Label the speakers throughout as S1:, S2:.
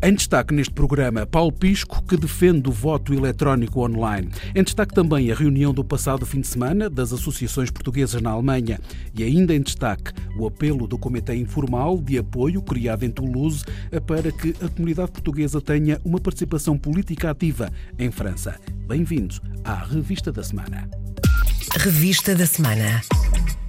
S1: Em destaque neste programa, Paulo Pisco, que defende o voto eletrónico online. Em destaque também a reunião do passado fim de semana das associações portuguesas na Alemanha. E ainda em destaque o apelo do Comitê Informal de Apoio, criado em Toulouse, para que a comunidade portuguesa tenha uma participação política ativa em França. Bem-vindos à Revista da Semana.
S2: Revista da Semana.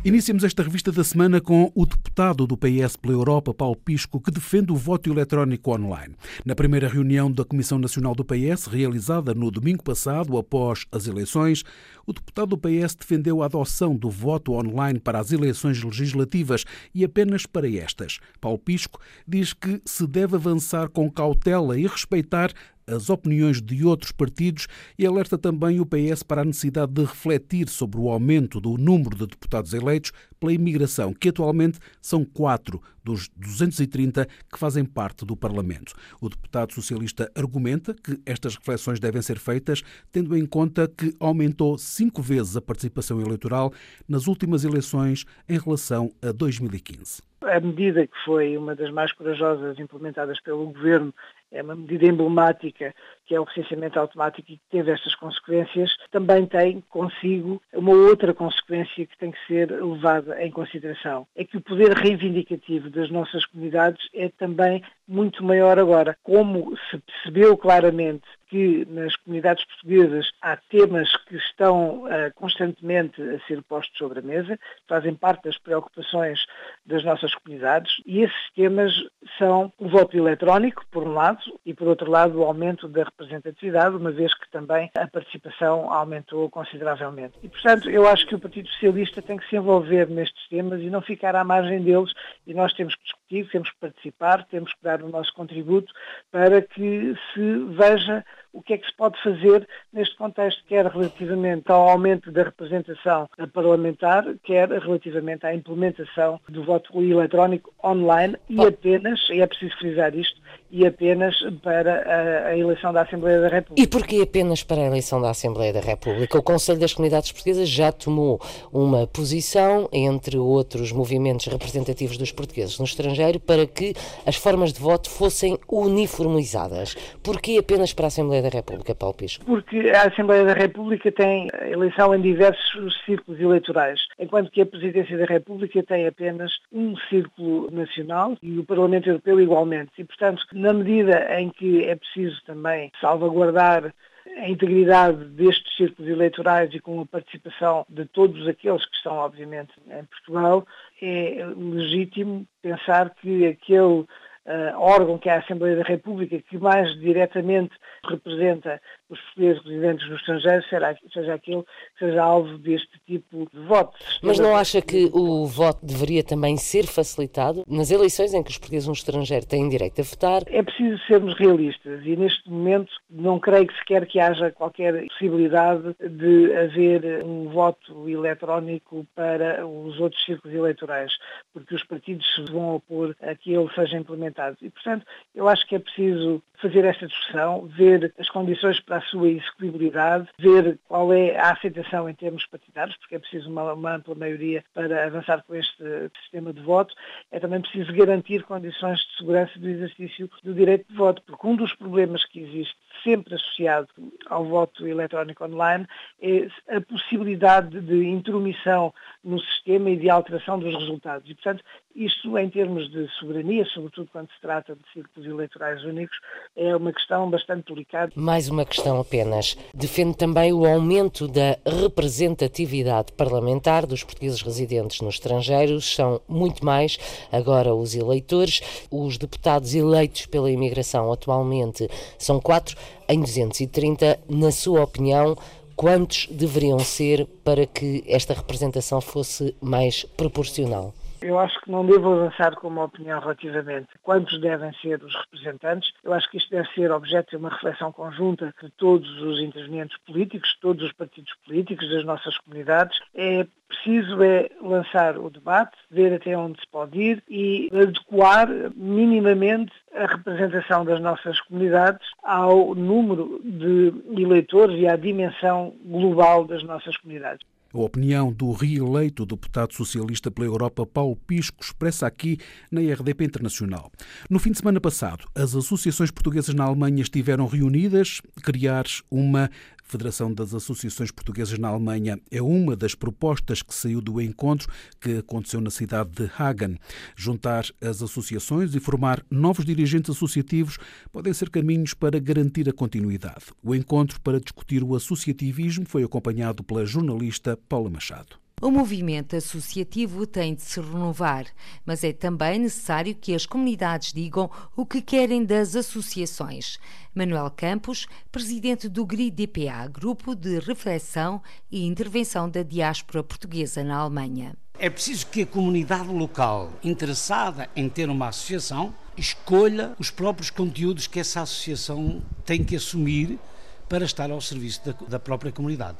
S1: Iniciamos esta revista da semana com o deputado do PS pela Europa, Paulo Pisco, que defende o voto eletrónico online. Na primeira reunião da Comissão Nacional do PS, realizada no domingo passado, após as eleições, o deputado do PS defendeu a adoção do voto online para as eleições legislativas e apenas para estas. Paulo Pisco diz que se deve avançar com cautela e respeitar as opiniões de outros partidos e alerta também o PS para a necessidade de refletir sobre o aumento do número de deputados eleitos pela imigração, que atualmente são quatro dos 230 que fazem parte do Parlamento. O deputado socialista argumenta que estas reflexões devem ser feitas tendo em conta que aumentou cinco vezes a participação eleitoral nas últimas eleições em relação a 2015.
S3: A medida que foi uma das mais corajosas implementadas pelo Governo é uma medida emblemática, que é o recenseamento automático e que teve estas consequências, também tem consigo uma outra consequência que tem que ser levada em consideração. É que o poder reivindicativo das nossas comunidades é também muito maior agora. Como se percebeu claramente que nas comunidades portuguesas há temas que estão uh, constantemente a ser postos sobre a mesa, fazem parte das preocupações das nossas comunidades e esses temas são o voto eletrónico, por um lado, e por outro lado o aumento da representatividade, uma vez que também a participação aumentou consideravelmente. E, portanto, eu acho que o Partido Socialista tem que se envolver nestes temas e não ficar à margem deles e nós temos que discutir, temos que participar, temos que dar o nosso contributo para que se veja o que é que se pode fazer neste contexto, quer relativamente ao aumento da representação parlamentar, quer relativamente à implementação do voto eletrónico online e apenas, e é preciso frisar isto, e apenas para a, a, eleição da Assembleia da República.
S4: E porquê apenas para a eleição da Assembleia da República? O Conselho das Comunidades Portuguesas já tomou uma posição, entre outros movimentos representativos dos portugueses no estrangeiro, para que as formas de voto fossem uniformizadas. Porquê apenas para a Assembleia da República, Paulo Pisco?
S3: Porque a Assembleia da República tem eleição em diversos círculos eleitorais, enquanto que a Presidência da República tem apenas um círculo nacional e o Parlamento Europeu igualmente. E, portanto, na medida em que é preciso também salvaguardar a integridade destes círculos eleitorais e com a participação de todos aqueles que estão, obviamente, em Portugal, é legítimo pensar que aquele uh, órgão que é a Assembleia da República, que mais diretamente representa os portugueses residentes no estrangeiro, será, seja aquele que seja alvo deste tipo de votos.
S4: Mas não acha que o voto deveria também ser facilitado nas eleições em que os portugueses no estrangeiro têm direito a votar?
S3: É preciso sermos realistas e neste momento não creio que sequer que haja qualquer possibilidade de haver um voto eletrónico para os outros círculos eleitorais, porque os partidos se vão opor a que ele seja implementado e, portanto, eu acho que é preciso fazer esta discussão, ver as condições para a sua execuibilidade, ver qual é a aceitação em termos partidários, porque é preciso uma, uma ampla maioria para avançar com este sistema de voto. É também preciso garantir condições de segurança do exercício do direito de voto, porque um dos problemas que existe sempre associado ao voto eletrónico online é a possibilidade de intromissão no sistema e de alteração dos resultados. E, portanto, isto em termos de soberania, sobretudo quando se trata de círculos eleitorais únicos, é uma questão bastante delicada.
S4: Mais uma questão apenas. Defende também o aumento da representatividade parlamentar dos portugueses residentes no estrangeiro. São muito mais agora os eleitores. Os deputados eleitos pela imigração atualmente são quatro em 230. Na sua opinião, quantos deveriam ser para que esta representação fosse mais proporcional?
S3: Eu acho que não devo avançar com uma opinião relativamente a quantos devem ser os representantes. Eu acho que isto deve ser objeto de uma reflexão conjunta de todos os intervenientes políticos, todos os partidos políticos das nossas comunidades. É preciso é lançar o debate, ver até onde se pode ir e adequar minimamente a representação das nossas comunidades ao número de eleitores e à dimensão global das nossas comunidades.
S1: A opinião do reeleito deputado socialista pela Europa Paulo Pisco expressa aqui na RDP Internacional. No fim de semana passado, as associações portuguesas na Alemanha estiveram reunidas, criar uma Federação das Associações Portuguesas na Alemanha é uma das propostas que saiu do encontro que aconteceu na cidade de Hagen. Juntar as associações e formar novos dirigentes associativos podem ser caminhos para garantir a continuidade. O encontro para discutir o associativismo foi acompanhado pela jornalista Paula Machado.
S5: O movimento associativo tem de se renovar, mas é também necessário que as comunidades digam o que querem das associações. Manuel Campos, presidente do GRI-DPA, Grupo de Reflexão e Intervenção da Diáspora Portuguesa na Alemanha.
S6: É preciso que a comunidade local interessada em ter uma associação escolha os próprios conteúdos que essa associação tem que assumir para estar ao serviço da, da própria comunidade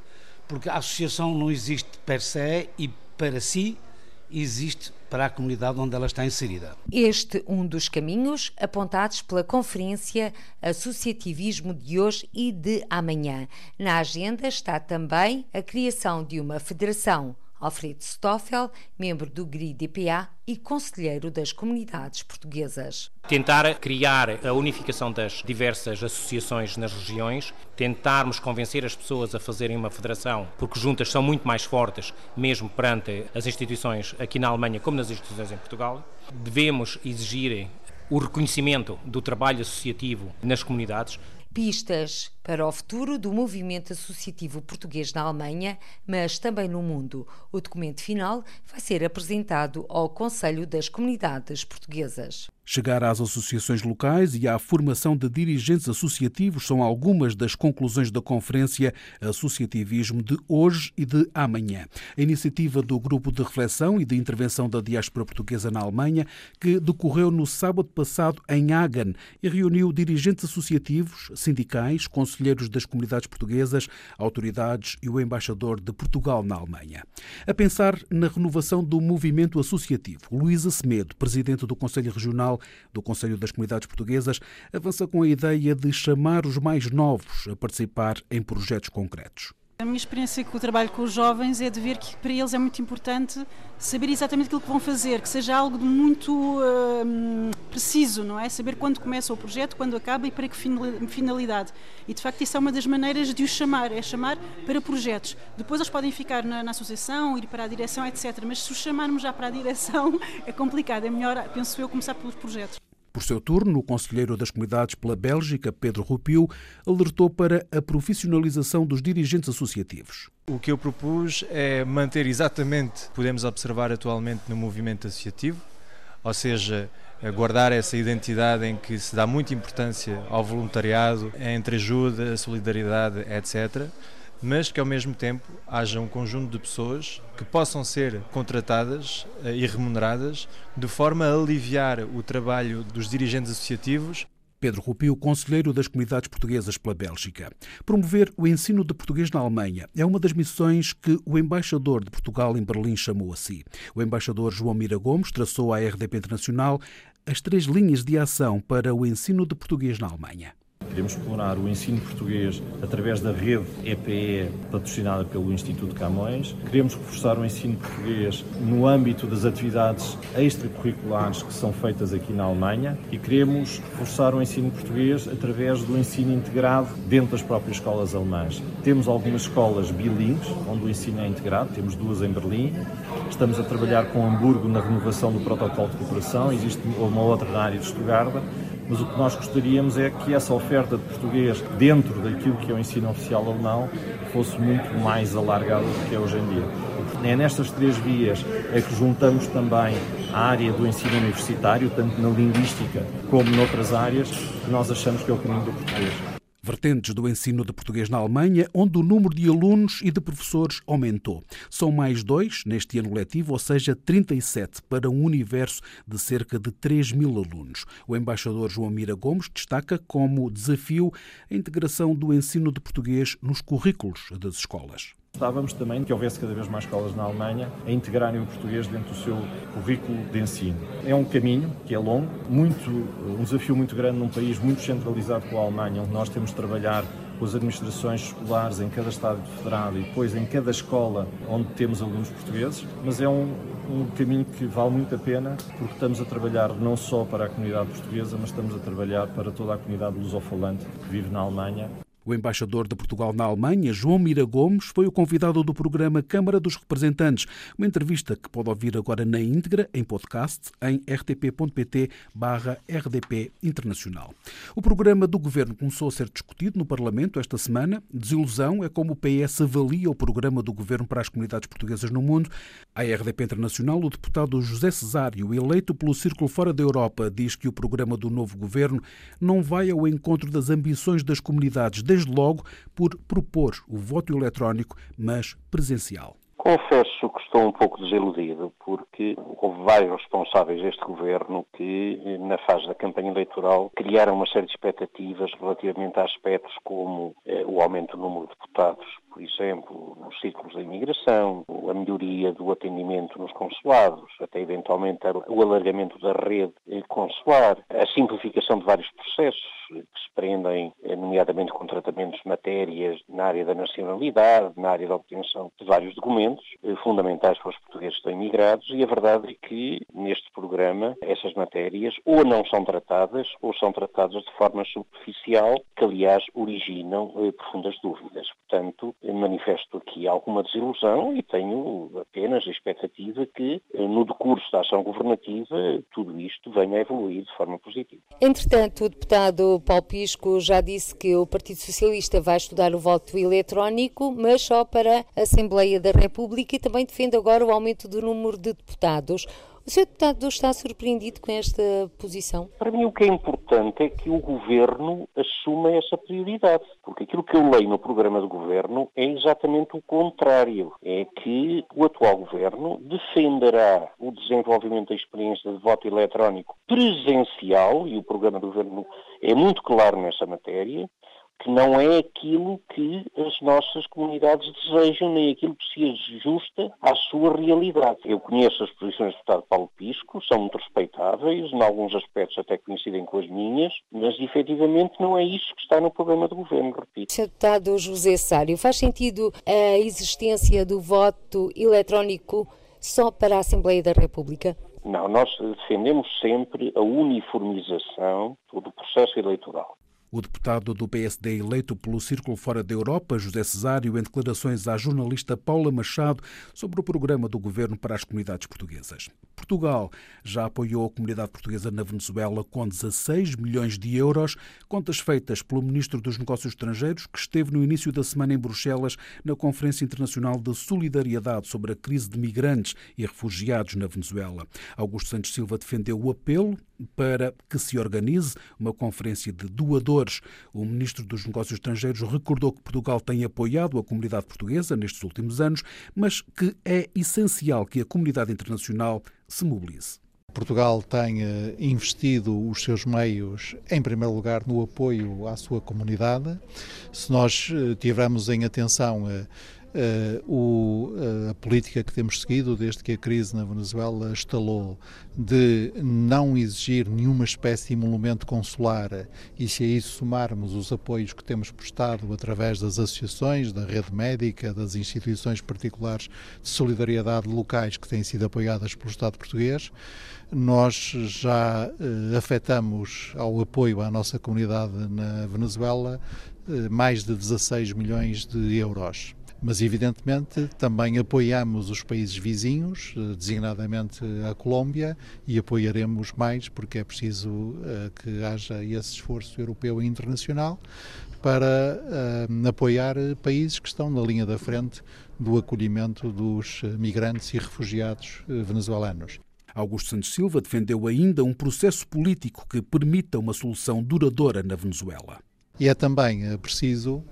S6: porque a associação não existe per se e para si existe para a comunidade onde ela está inserida.
S5: Este um dos caminhos apontados pela Conferência Associativismo de hoje e de amanhã. Na agenda está também a criação de uma federação Alfredo Stoffel, membro do GRI-DPA e conselheiro das comunidades portuguesas.
S7: Tentar criar a unificação das diversas associações nas regiões, tentarmos convencer as pessoas a fazerem uma federação, porque juntas são muito mais fortes, mesmo perante as instituições aqui na Alemanha como nas instituições em Portugal. Devemos exigir o reconhecimento do trabalho associativo nas comunidades,
S5: pistas para o futuro do movimento associativo português na Alemanha, mas também no mundo. O documento final vai ser apresentado ao Conselho das Comunidades Portuguesas.
S1: Chegar às associações locais e à formação de dirigentes associativos são algumas das conclusões da Conferência Associativismo de hoje e de amanhã. A iniciativa do Grupo de Reflexão e de Intervenção da Diáspora Portuguesa na Alemanha, que decorreu no sábado passado em Hagen e reuniu dirigentes associativos, sindicais, conselheiros das comunidades portuguesas, autoridades e o embaixador de Portugal na Alemanha. A pensar na renovação do movimento associativo, Luísa Semedo, presidente do Conselho Regional do Conselho das Comunidades Portuguesas, avança com a ideia de chamar os mais novos a participar em projetos concretos.
S8: A minha experiência com o trabalho com os jovens é de ver que para eles é muito importante saber exatamente aquilo que vão fazer, que seja algo muito uh, preciso, não é? Saber quando começa o projeto, quando acaba e para que finalidade. E de facto isso é uma das maneiras de os chamar, é chamar para projetos. Depois eles podem ficar na, na associação, ir para a direção, etc. Mas se os chamarmos já para a direção é complicado, é melhor, penso eu, começar pelos projetos.
S1: Por seu turno, o conselheiro das comunidades pela Bélgica, Pedro Rupiu, alertou para a profissionalização dos dirigentes associativos.
S9: O que eu propus é manter exatamente, podemos observar atualmente no movimento associativo, ou seja, guardar essa identidade em que se dá muita importância ao voluntariado, entre ajuda, solidariedade, etc mas que ao mesmo tempo haja um conjunto de pessoas que possam ser contratadas eh, e remuneradas de forma a aliviar o trabalho dos dirigentes associativos.
S1: Pedro Rupio, conselheiro das comunidades portuguesas pela Bélgica. Promover o ensino de português na Alemanha é uma das missões que o embaixador de Portugal em Berlim chamou a si. O embaixador João Mira Gomes traçou à RDP Internacional as três linhas de ação para o ensino de português na Alemanha.
S10: Queremos explorar o ensino português através da rede EPE patrocinada pelo Instituto Camões. Queremos reforçar o ensino português no âmbito das atividades extracurriculares que são feitas aqui na Alemanha e queremos reforçar o ensino português através do ensino integrado dentro das próprias escolas alemãs. Temos algumas escolas bilíngues onde o ensino é integrado, temos duas em Berlim. Estamos a trabalhar com Hamburgo na renovação do protocolo de cooperação, existe uma outra na área de Stuttgart mas o que nós gostaríamos é que essa oferta de português dentro daquilo que é o ensino oficial alemão fosse muito mais alargada do que é hoje em dia. É nestas três vias é que juntamos também a área do ensino universitário, tanto na linguística como noutras áreas, que nós achamos que é o caminho do português.
S1: Vertentes do ensino de português na Alemanha, onde o número de alunos e de professores aumentou. São mais dois neste ano letivo, ou seja, 37 para um universo de cerca de 3 mil alunos. O embaixador João Mira Gomes destaca como desafio a integração do ensino de português nos currículos das escolas.
S10: Gostávamos também que houvesse cada vez mais escolas na Alemanha a integrarem o português dentro do seu currículo de ensino. É um caminho que é longo, muito, um desafio muito grande num país muito centralizado como a Alemanha, onde nós temos de trabalhar com as administrações escolares em cada Estado federado e depois em cada escola onde temos alunos portugueses, mas é um, um caminho que vale muito a pena porque estamos a trabalhar não só para a comunidade portuguesa, mas estamos a trabalhar para toda a comunidade lusofalante que vive na Alemanha
S1: o embaixador de Portugal na Alemanha, João Mira Gomes, foi o convidado do programa Câmara dos Representantes, uma entrevista que pode ouvir agora na íntegra em podcast em rtp.pt RDP Internacional. O programa do Governo começou a ser discutido no Parlamento esta semana. Desilusão é como o PS avalia o programa do Governo para as comunidades portuguesas no mundo. A RDP Internacional, o deputado José Cesário, eleito pelo Círculo Fora da Europa, diz que o programa do novo Governo não vai ao encontro das ambições das comunidades desde logo por propor o voto eletrónico, mas presencial.
S11: Confesso que estou um pouco desiludido, porque houve vários responsáveis deste governo que, na fase da campanha eleitoral, criaram uma série de expectativas relativamente a aspectos como eh, o aumento do número de deputados, por exemplo, nos círculos da imigração, a melhoria do atendimento nos consulados, até eventualmente o alargamento da rede consular, a simplificação de vários processos que se prendem, eh, nomeadamente com tratamentos de matérias na área da nacionalidade, na área da obtenção de vários documentos eh, fundamentais para os portugueses que estão imigrados e a verdade é que neste programa essas matérias ou não são tratadas ou são tratadas de forma superficial, que aliás originam eh, profundas dúvidas. Portanto, manifesto aqui alguma desilusão e tenho apenas a expectativa que no decurso da ação governativa tudo isto venha a evoluir de forma positiva.
S5: Entretanto, o deputado Paulo Pisco já disse que o Partido Socialista vai estudar o voto eletrónico, mas só para a Assembleia da República e também defende agora o aumento do número de deputados. O Sr. Deputado está surpreendido com esta posição?
S11: Para mim o que é importante é que o Governo assuma essa prioridade, porque aquilo que eu leio no programa do Governo é exatamente o contrário. É que o atual Governo defenderá o desenvolvimento da experiência de voto eletrónico presencial, e o programa do Governo é muito claro nessa matéria, que não é aquilo que as nossas comunidades desejam, nem aquilo que se ajusta à sua realidade. Eu conheço as posições do deputado Paulo Pisco, são muito respeitáveis, em alguns aspectos até coincidem com as minhas, mas efetivamente não é isso que está no programa do governo, repito.
S5: Sr. Deputado José Sário, faz sentido a existência do voto eletrónico só para a Assembleia da República?
S11: Não, nós defendemos sempre a uniformização do processo eleitoral.
S1: O deputado do PSD eleito pelo Círculo Fora da Europa, José Cesário, em declarações à jornalista Paula Machado sobre o programa do governo para as comunidades portuguesas. Portugal já apoiou a comunidade portuguesa na Venezuela com 16 milhões de euros, contas feitas pelo Ministro dos Negócios Estrangeiros, que esteve no início da semana em Bruxelas na Conferência Internacional de Solidariedade sobre a crise de migrantes e refugiados na Venezuela. Augusto Santos Silva defendeu o apelo para que se organize uma conferência de doadores. O ministro dos Negócios Estrangeiros recordou que Portugal tem apoiado a comunidade portuguesa nestes últimos anos, mas que é essencial que a comunidade internacional se mobilize.
S12: Portugal tem eh, investido os seus meios, em primeiro lugar, no apoio à sua comunidade. Se nós eh, tivermos em atenção eh, Uh, o, uh, a política que temos seguido desde que a crise na Venezuela estalou de não exigir nenhuma espécie de emolumento consular e se a isso somarmos os apoios que temos prestado através das associações, da rede médica, das instituições particulares de solidariedade locais que têm sido apoiadas pelo Estado português, nós já uh, afetamos ao apoio à nossa comunidade na Venezuela mais de 16 milhões de euros mas evidentemente também apoiamos os países vizinhos, eh, designadamente a Colômbia, e apoiaremos mais porque é preciso uh, que haja esse esforço europeu e internacional para uh, apoiar países que estão na linha da frente do acolhimento dos migrantes e refugiados venezuelanos.
S1: Augusto Santos Silva defendeu ainda um processo político que permita uma solução duradoura na Venezuela.
S12: E é também preciso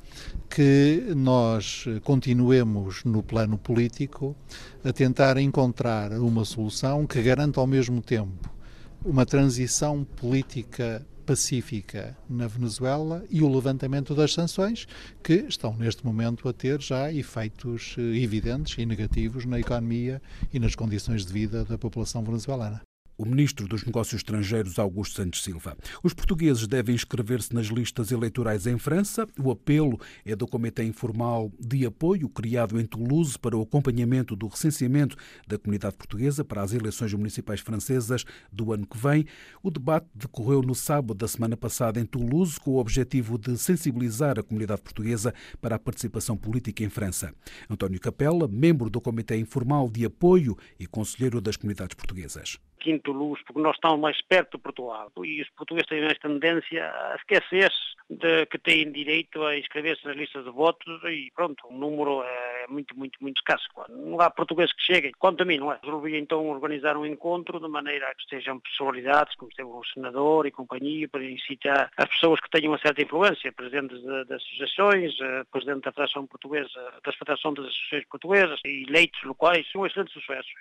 S12: que nós continuemos no plano político a tentar encontrar uma solução que garanta ao mesmo tempo uma transição política pacífica na Venezuela e o levantamento das sanções, que estão neste momento a ter já efeitos eh, evidentes e negativos na economia e nas condições de vida da população venezuelana
S1: o ministro dos Negócios Estrangeiros, Augusto Santos Silva. Os portugueses devem inscrever-se nas listas eleitorais em França. O apelo é do Comitê Informal de Apoio, criado em Toulouse para o acompanhamento do recenseamento da comunidade portuguesa para as eleições municipais francesas do ano que vem. O debate decorreu no sábado da semana passada em Toulouse, com o objetivo de sensibilizar a comunidade portuguesa para a participação política em França. António Capella, membro do Comitê Informal de Apoio e conselheiro das comunidades portuguesas.
S13: Luz, porque nós estamos mais perto de Portugal. E os portugueses têm esta tendência a esquecer-se de que têm direito a inscrever-se nas listas de votos e pronto, o número é muito, muito, muito escasso. Não há portugueses que cheguem, quanto a mim, não é? Resolvi então organizar um encontro de maneira a que estejam personalidades, como esteve o senador e companhia, para incitar as pessoas que tenham uma certa influência, presidentes das associações, eh, presidente da Federação Portuguesa, da Federação das Associações Portuguesas, e eleitos locais, são excelentes sucessos.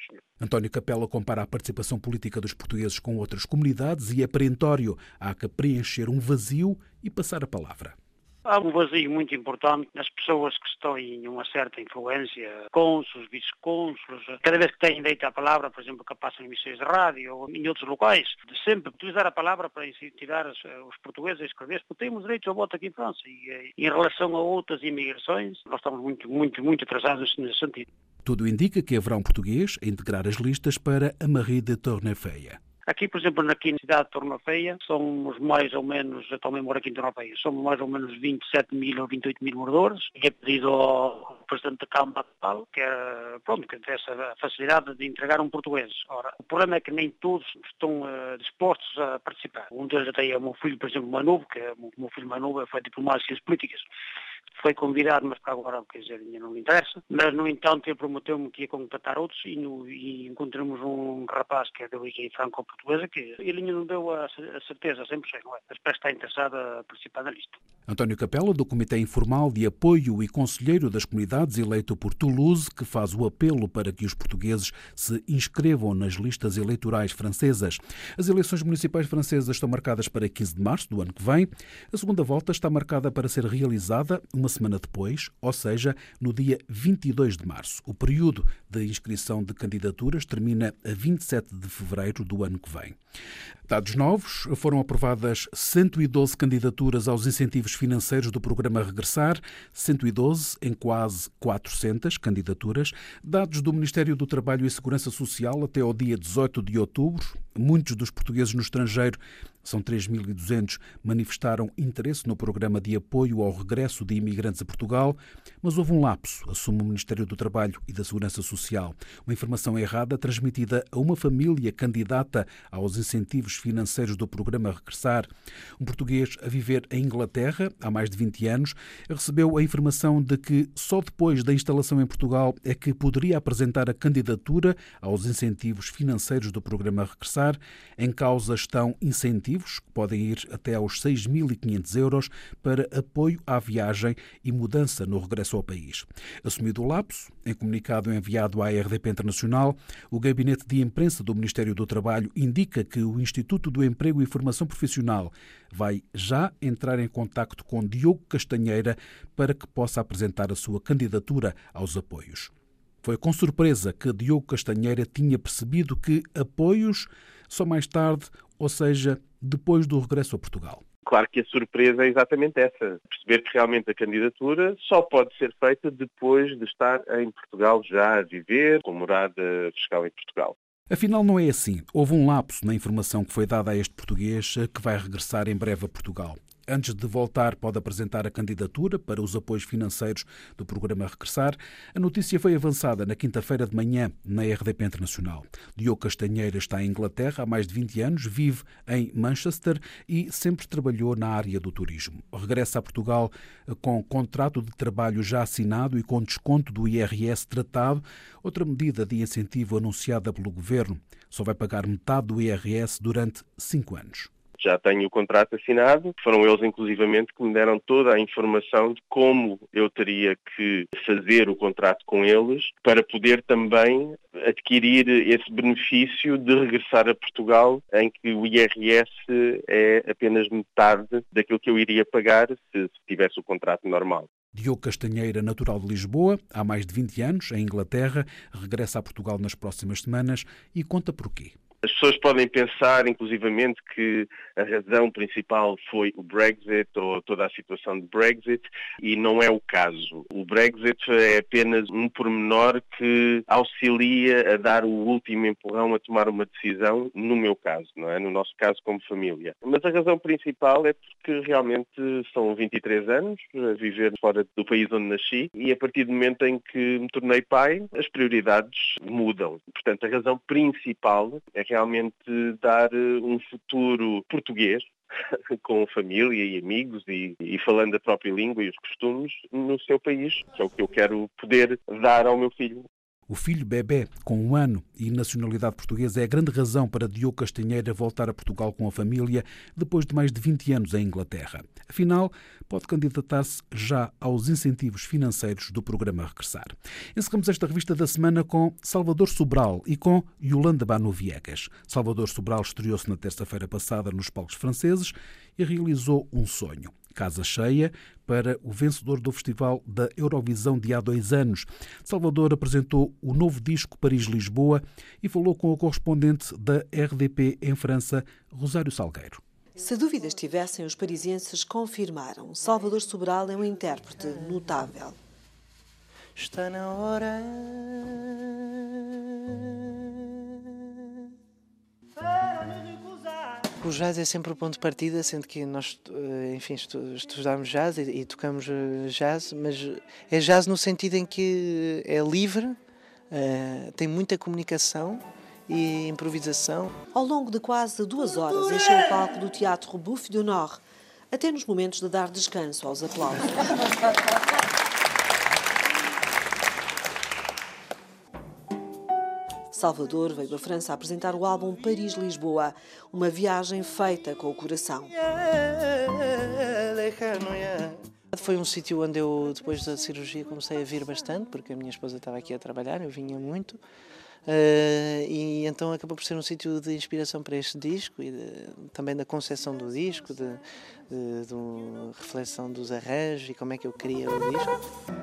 S1: António Capela compara a participação política dos portugueses com outras comunidades e é perentório. Há que preencher um vazio e passar a palavra.
S13: Há um vazio muito importante nas pessoas que estão em uma certa influência, cônsules, vice-cônsules, cada vez que têm direito à palavra, por exemplo, que passam em emissões de rádio ou em outros locais, de sempre utilizar a palavra para incentivar os portugueses a escrever, porque temos direito ao voto aqui em França. E eh, em relação a outras imigrações, nós estamos muito, muito, muito atrasados nesse sentido.
S1: Tudo indica que haverá um português a integrar as listas para a Marie de Tournefeia.
S13: Aqui, por exemplo, na cidade de Tornafeia, somos mais ou menos, eu também moro aqui em Tornafeia, somos mais ou menos 27 mil ou 28 mil moradores. E é pedido ao Presidente da Câmara que é, pronto, que tem essa facilidade de entregar um português. Ora, o problema é que nem todos estão uh, dispostos a participar. Um deles até é o meu filho, por exemplo, Manovo, que é o meu filho Manovo, foi diplomado em ciências políticas foi convidado, mas para agora, quer dizer, ainda não me interessa. Mas, no entanto, ele prometeu-me que ia contatar outros e, no, e encontramos um rapaz que é da origem franco-portuguesa que ele ainda não deu a, a certeza, sempre sei, não é? Mas parece estar interessado a participar da lista.
S1: António Capela, do Comitê Informal de Apoio e Conselheiro das Comunidades, eleito por Toulouse, que faz o apelo para que os portugueses se inscrevam nas listas eleitorais francesas. As eleições municipais francesas estão marcadas para 15 de março do ano que vem. A segunda volta está marcada para ser realizada uma semana depois, ou seja, no dia 22 de março. O período de inscrição de candidaturas termina a 27 de fevereiro do ano que vem. Dados novos, foram aprovadas 112 candidaturas aos incentivos financeiros do programa Regressar, 112 em quase 400 candidaturas. Dados do Ministério do Trabalho e Segurança Social até ao dia 18 de outubro, muitos dos portugueses no estrangeiro são 3.200, manifestaram interesse no programa de apoio ao regresso de imigrantes a Portugal, mas houve um lapso, assume o Ministério do Trabalho e da Segurança Social. Uma informação errada transmitida a uma família candidata aos incentivos financeiros do programa Regressar. Um português a viver em Inglaterra há mais de 20 anos recebeu a informação de que só depois da instalação em Portugal é que poderia apresentar a candidatura aos incentivos financeiros do programa Regressar. Em causa estão incentivos que podem ir até aos 6.500 euros, para apoio à viagem e mudança no regresso ao país. Assumido o lapso, em comunicado enviado à RDP Internacional, o Gabinete de Imprensa do Ministério do Trabalho indica que o Instituto do Emprego e Formação Profissional vai já entrar em contacto com Diogo Castanheira para que possa apresentar a sua candidatura aos apoios. Foi com surpresa que Diogo Castanheira tinha percebido que apoios só mais tarde, ou seja, depois do regresso a Portugal.
S14: Claro que a surpresa é exatamente essa, perceber que realmente a candidatura só pode ser feita depois de estar em Portugal já a viver, com morada fiscal em Portugal.
S1: Afinal, não é assim. Houve um lapso na informação que foi dada a este português que vai regressar em breve a Portugal. Antes de voltar, pode apresentar a candidatura para os apoios financeiros do programa Regressar. A notícia foi avançada na quinta-feira de manhã na RDP Internacional. Diogo Castanheira está em Inglaterra há mais de 20 anos, vive em Manchester e sempre trabalhou na área do turismo. Regressa a Portugal com contrato de trabalho já assinado e com desconto do IRS tratado, outra medida de incentivo anunciada pelo governo. Só vai pagar metade do IRS durante cinco anos.
S14: Já tenho o contrato assinado, foram eles inclusivamente que me deram toda a informação de como eu teria que fazer o contrato com eles para poder também adquirir esse benefício de regressar a Portugal, em que o IRS é apenas metade daquilo que eu iria pagar se tivesse o contrato normal.
S1: Diogo Castanheira, natural de Lisboa, há mais de 20 anos, em Inglaterra, regressa a Portugal nas próximas semanas e conta porquê.
S14: As pessoas podem pensar, inclusivamente, que a razão principal foi o Brexit ou toda a situação de Brexit e não é o caso. O Brexit é apenas um pormenor que auxilia a dar o último empurrão a tomar uma decisão, no meu caso, não é? No nosso caso como família. Mas a razão principal é porque realmente são 23 anos a viver fora do país onde nasci e a partir do momento em que me tornei pai, as prioridades mudam. Portanto, a razão principal é que realmente dar eh, um futuro português com família e amigos e, e, falando a própria língua e os costumes no seu país, que é o que eu quero poder dar ao meu filho.
S1: O filho bebê, com um ano e nacionalidade portuguesa, é a grande razão para Diogo Castanheira voltar a Portugal com a família depois de mais de 20 anos em Inglaterra. Afinal, pode candidatar-se já aos incentivos financeiros do programa Regressar. Encerramos esta revista da semana com Salvador Sobral e com Yolanda Bano Viegas. Salvador Sobral estreou-se na terça-feira passada nos palcos franceses e realizou um sonho casa cheia para o vencedor do Festival da Eurovisão de há dois anos. Salvador apresentou o novo disco Paris-Lisboa e falou com o correspondente da RDP em França, Rosário Salgueiro.
S15: Se dúvidas tivessem, os parisienses confirmaram. Salvador Sobral é um intérprete notável. Está na hora
S16: o jazz é sempre o ponto de partida, sendo que nós, eh, enfim, estudamos jazz e, e, tocamos eh, jazz, mas é jazz no sentido em que é livre, uh, tem muita comunicação e improvisação.
S15: Ao longo de quase duas horas, encheu o palco do Teatro Bouffe du Nord, até nos momentos de dar descanso aos aplausos. Salvador veio à França apresentar o álbum Paris-Lisboa, uma viagem feita com o coração.
S16: Foi um sítio onde eu, depois da cirurgia, comecei a vir bastante, porque a minha esposa estava aqui a trabalhar, eu vinha muito. Uh, e então acabou por ser um sítio de inspiração para este disco e de, também da concepção do disco, de, de, de, reflexão dos arranjos e como é que eu queria o disco.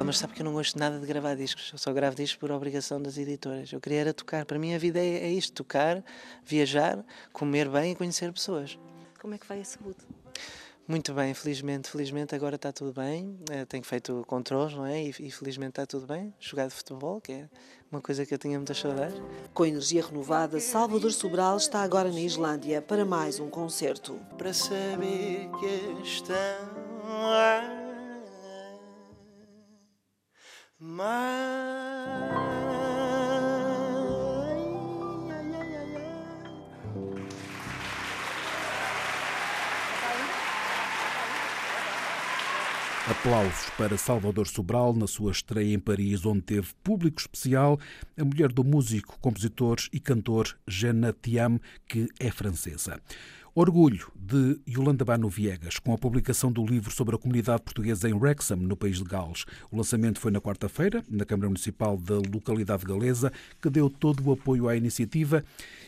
S16: Mas sabe que eu não gosto nada de gravar discos, eu só gravo discos por obrigação das editoras. Eu queria era tocar, para mim a vida é, é isto: tocar, viajar, comer bem e conhecer pessoas.
S15: Como é que vai a saúde?
S16: Muito bem, felizmente, felizmente agora está tudo bem. Eh, tenho feito controles, não é? E, e felizmente está tudo bem. Jogado futebol, que é uma coisa que eu tinha muitas saudades.
S15: Com energia renovada, Salvador Sobral está agora na Islândia para mais um concerto.
S16: Para saber que estão
S1: Aplausos para Salvador Sobral na sua estreia em Paris, onde teve público especial a mulher do músico, compositor e cantor Jeanne Thiam, que é francesa. Orgulho de Yolanda Bano Viegas, com a publicação do livro sobre a comunidade portuguesa em Wrexham, no país de Gales. O lançamento foi na quarta-feira, na Câmara Municipal da localidade galesa, que deu todo o apoio à iniciativa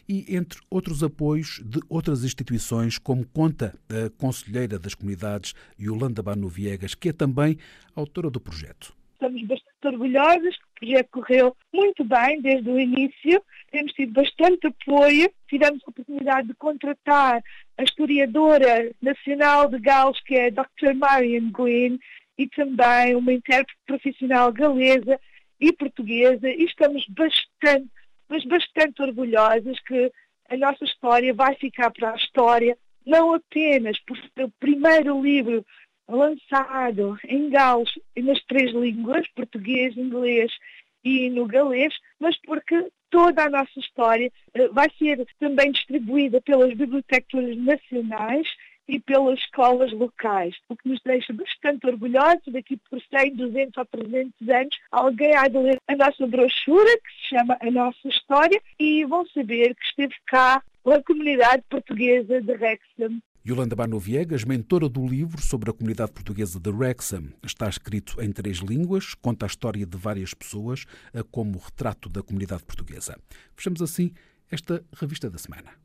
S1: e, entre outros apoios de outras instituições, como conta a Conselheira das Comunidades, Yolanda Bano Viegas, que é também autora do projeto.
S17: Estamos bastante orgulhosos, o projeto correu muito bem desde o início, temos tido bastante apoio, tivemos a oportunidade de contratar a historiadora nacional de Gales, que é a Dr. Marian Gwynne, e também uma intérprete profissional galesa e portuguesa, e estamos bastante, mas bastante orgulhosos que a nossa história vai ficar para a história, não apenas por ser o primeiro livro lançado em Gales nas três línguas, português, inglês e no galês, mas porque toda a nossa história eh, vai ser também distribuída pelas bibliotecas nacionais e pelas escolas locais, o que nos deixa bastante orgulhosos. Daqui por 100, 200 ou 300 anos, alguém há de ler a nossa brochura, que se chama A Nossa História, e vão saber que esteve cá a comunidade portuguesa de Wrexham
S1: Yolanda Bano Viegas, mentora do livro sobre a comunidade portuguesa de Wrexham. Está escrito em três línguas, conta a história de várias pessoas como retrato da comunidade portuguesa. Fechamos assim esta revista da semana.